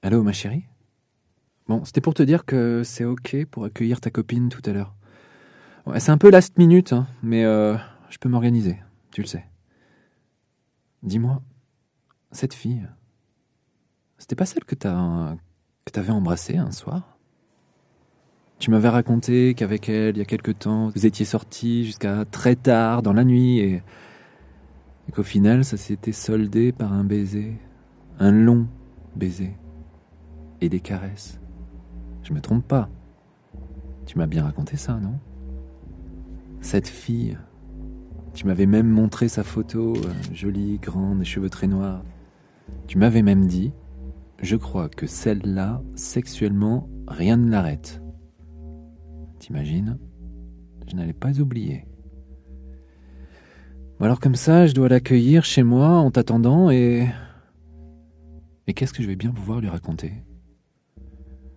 Allô, ma chérie? Bon, c'était pour te dire que c'est ok pour accueillir ta copine tout à l'heure. C'est un peu last minute, hein, mais euh, je peux m'organiser, tu le sais. Dis-moi, cette fille, c'était pas celle que t'as que t'avais embrassée un soir? Tu m'avais raconté qu'avec elle, il y a quelque temps, vous étiez sortis jusqu'à très tard dans la nuit et qu'au final, ça s'était soldé par un baiser, un long baiser et des caresses. Je me trompe pas. Tu m'as bien raconté ça, non? Cette fille. Tu m'avais même montré sa photo, euh, jolie, grande, cheveux très noirs. Tu m'avais même dit, je crois que celle-là, sexuellement, rien ne l'arrête. T'imagines? Je n'allais pas oublier. Bon alors comme ça, je dois l'accueillir chez moi en t'attendant et... Et qu'est-ce que je vais bien pouvoir lui raconter?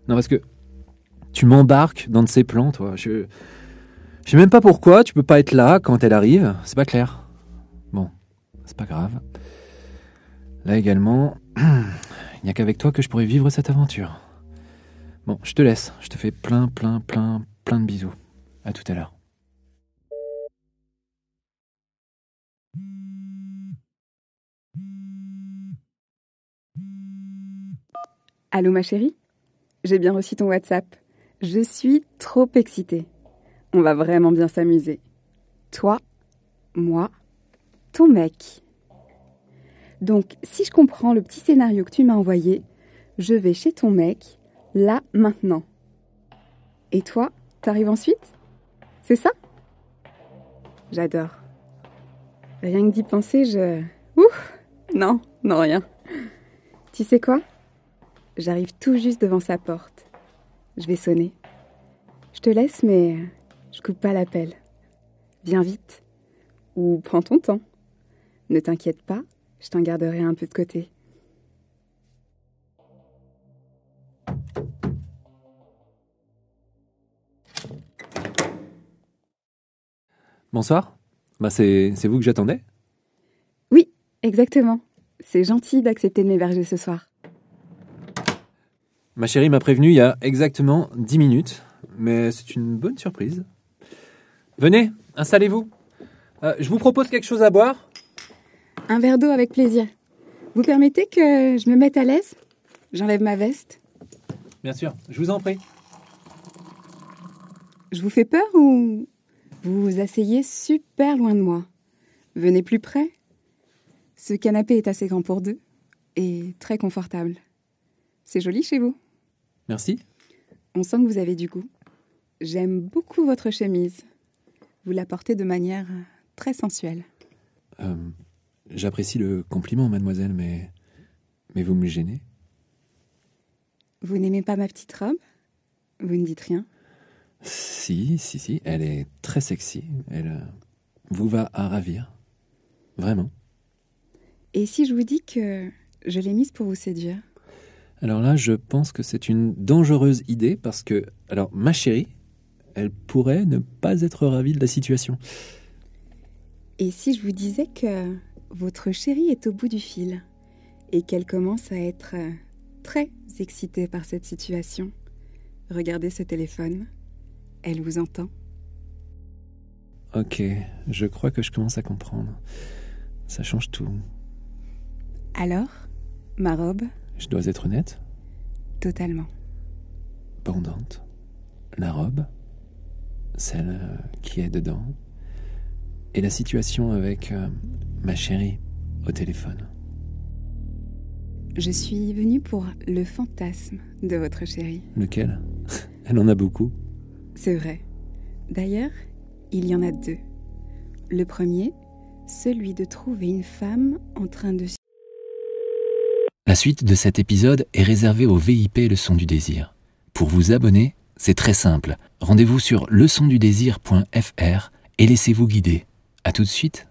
Non parce que tu m'embarques dans de ces plans, toi. Je... Je sais même pas pourquoi tu peux pas être là quand elle arrive, c'est pas clair. Bon, c'est pas grave. Là également, il n'y a qu'avec toi que je pourrais vivre cette aventure. Bon, je te laisse, je te fais plein, plein, plein, plein de bisous. À tout à l'heure. Allô ma chérie? J'ai bien reçu ton WhatsApp. Je suis trop excitée. On va vraiment bien s'amuser. Toi, moi, ton mec. Donc, si je comprends le petit scénario que tu m'as envoyé, je vais chez ton mec, là, maintenant. Et toi, t'arrives ensuite? C'est ça? J'adore. Rien que d'y penser, je... Ouf Non, non, rien. Tu sais quoi? J'arrive tout juste devant sa porte. Je vais sonner. Je te laisse, mais je coupe pas l'appel. Viens vite. Ou prends ton temps. Ne t'inquiète pas, je t'en garderai un peu de côté. Bonsoir. Bah c'est, c'est vous que j'attendais? Oui, exactement. C'est gentil d'accepter de m'héberger ce soir. Ma chérie m'a prévenu il y a exactement 10 minutes, mais c'est une bonne surprise. Venez, installez-vous. Euh, je vous propose quelque chose à boire Un verre d'eau avec plaisir. Vous permettez que je me mette à l'aise? J'enlève ma veste. Bien sûr, je vous en prie. Je vous fais peur ou vous vous asseyez super loin de moi? Venez plus près. Ce canapé est assez grand pour deux et très confortable. C'est joli chez vous. Merci. On sent que vous avez du goût. J'aime beaucoup votre chemise. Vous la portez de manière très sensuelle. Euh, j'apprécie le compliment, mademoiselle, mais. Mais vous me gênez Vous n'aimez pas ma petite robe? Vous ne dites rien? Si, si, si. Elle est très sexy. Elle euh, vous va à ravir. Vraiment. Et si je vous dis que je l'ai mise pour vous séduire? Alors là, je pense que c'est une dangereuse idée parce que. Alors, ma chérie, elle pourrait ne pas être ravie de la situation. Et si je vous disais que votre chérie est au bout du fil et qu'elle commence à être euh, très excitée par cette situation Regardez ce téléphone. Elle vous entend. Ok, je crois que je commence à comprendre. Ça change tout. Alors Ma robe? Je dois être honnête Totalement. Pendante. La robe Celle euh, qui est dedans Et la situation avec euh, ma chérie au téléphone. Je suis venue pour le fantasme de votre chérie. Lequel? Elle en a beaucoup. C'est vrai. D'ailleurs, il y en a deux. Le premier, celui de trouver une femme en train de... La suite de cet épisode est réservée au VIP Leçon du désir. Pour vous abonner, c'est très simple. Rendez-vous sur leçondudésir.fr et laissez-vous guider. À tout de suite.